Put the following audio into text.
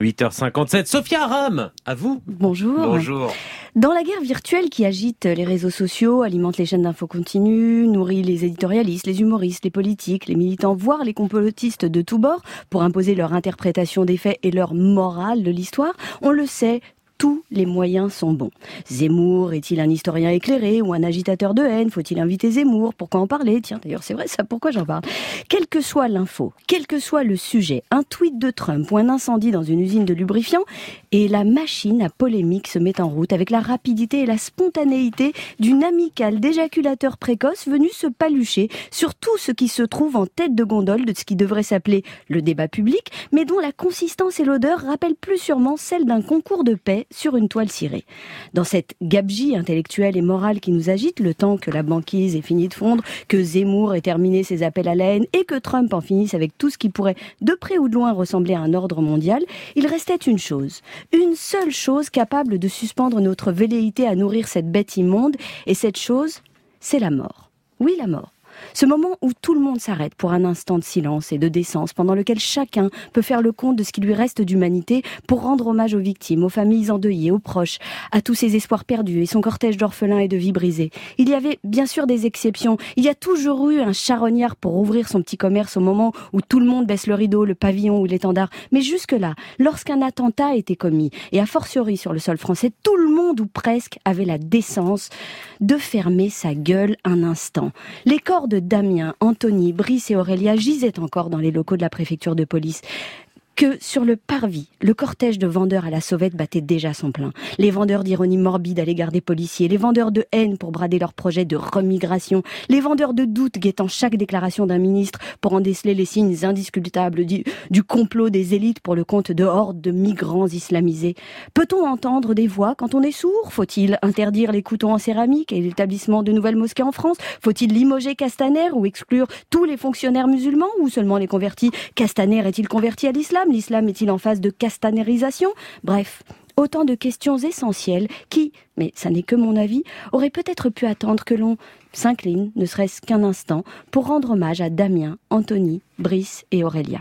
8h57, Sophia Aram, à vous. Bonjour. Bonjour. Dans la guerre virtuelle qui agite les réseaux sociaux, alimente les chaînes d'infos continues, nourrit les éditorialistes, les humoristes, les politiques, les militants, voire les complotistes de tous bords pour imposer leur interprétation des faits et leur morale de l'histoire, on le sait, tous les moyens sont bons. Zemmour est-il un historien éclairé ou un agitateur de haine? Faut-il inviter Zemmour? Pourquoi en parler? Tiens, d'ailleurs, c'est vrai ça, pourquoi j'en parle? Quelle que soit l'info, quel que soit le sujet, un tweet de Trump ou un incendie dans une usine de lubrifiant, et la machine à polémique se met en route avec la rapidité et la spontanéité d'une amicale d'éjaculateur précoce venu se palucher sur tout ce qui se trouve en tête de gondole de ce qui devrait s'appeler le débat public, mais dont la consistance et l'odeur rappellent plus sûrement celle d'un concours de paix sur une toile cirée. Dans cette gabegie intellectuelle et morale qui nous agite, le temps que la banquise ait fini de fondre, que Zemmour ait terminé ses appels à la haine et que Trump en finisse avec tout ce qui pourrait de près ou de loin ressembler à un ordre mondial, il restait une chose, une seule chose capable de suspendre notre velléité à nourrir cette bête immonde, et cette chose, c'est la mort. Oui, la mort. Ce moment où tout le monde s'arrête pour un instant de silence et de décence, pendant lequel chacun peut faire le compte de ce qui lui reste d'humanité pour rendre hommage aux victimes, aux familles endeuillées, aux proches, à tous ses espoirs perdus et son cortège d'orphelins et de vies brisées. Il y avait bien sûr des exceptions. Il y a toujours eu un charognard pour ouvrir son petit commerce au moment où tout le monde baisse le rideau, le pavillon ou l'étendard. Mais jusque-là, lorsqu'un attentat a été commis, et a fortiori sur le sol français, tout le monde ou presque avait la décence de fermer sa gueule un instant. Les corps de Damien, Anthony, Brice et Aurélia gisaient encore dans les locaux de la préfecture de police que sur le parvis, le cortège de vendeurs à la sauvette battait déjà son plein. Les vendeurs d'ironie morbide à l'égard des policiers, les vendeurs de haine pour brader leurs projets de remigration, les vendeurs de doute guettant chaque déclaration d'un ministre pour en déceler les signes indiscutables du, du complot des élites pour le compte de hordes de migrants islamisés. Peut-on entendre des voix quand on est sourd? Faut-il interdire les couteaux en céramique et l'établissement de nouvelles mosquées en France? Faut-il limoger Castaner ou exclure tous les fonctionnaires musulmans ou seulement les convertis? Castaner est-il converti à l'islam? L'islam est-il en phase de castanérisation? Bref, autant de questions essentielles qui, mais ça n'est que mon avis, auraient peut-être pu attendre que l'on s'incline, ne serait-ce qu'un instant, pour rendre hommage à Damien, Anthony, Brice et Aurélia.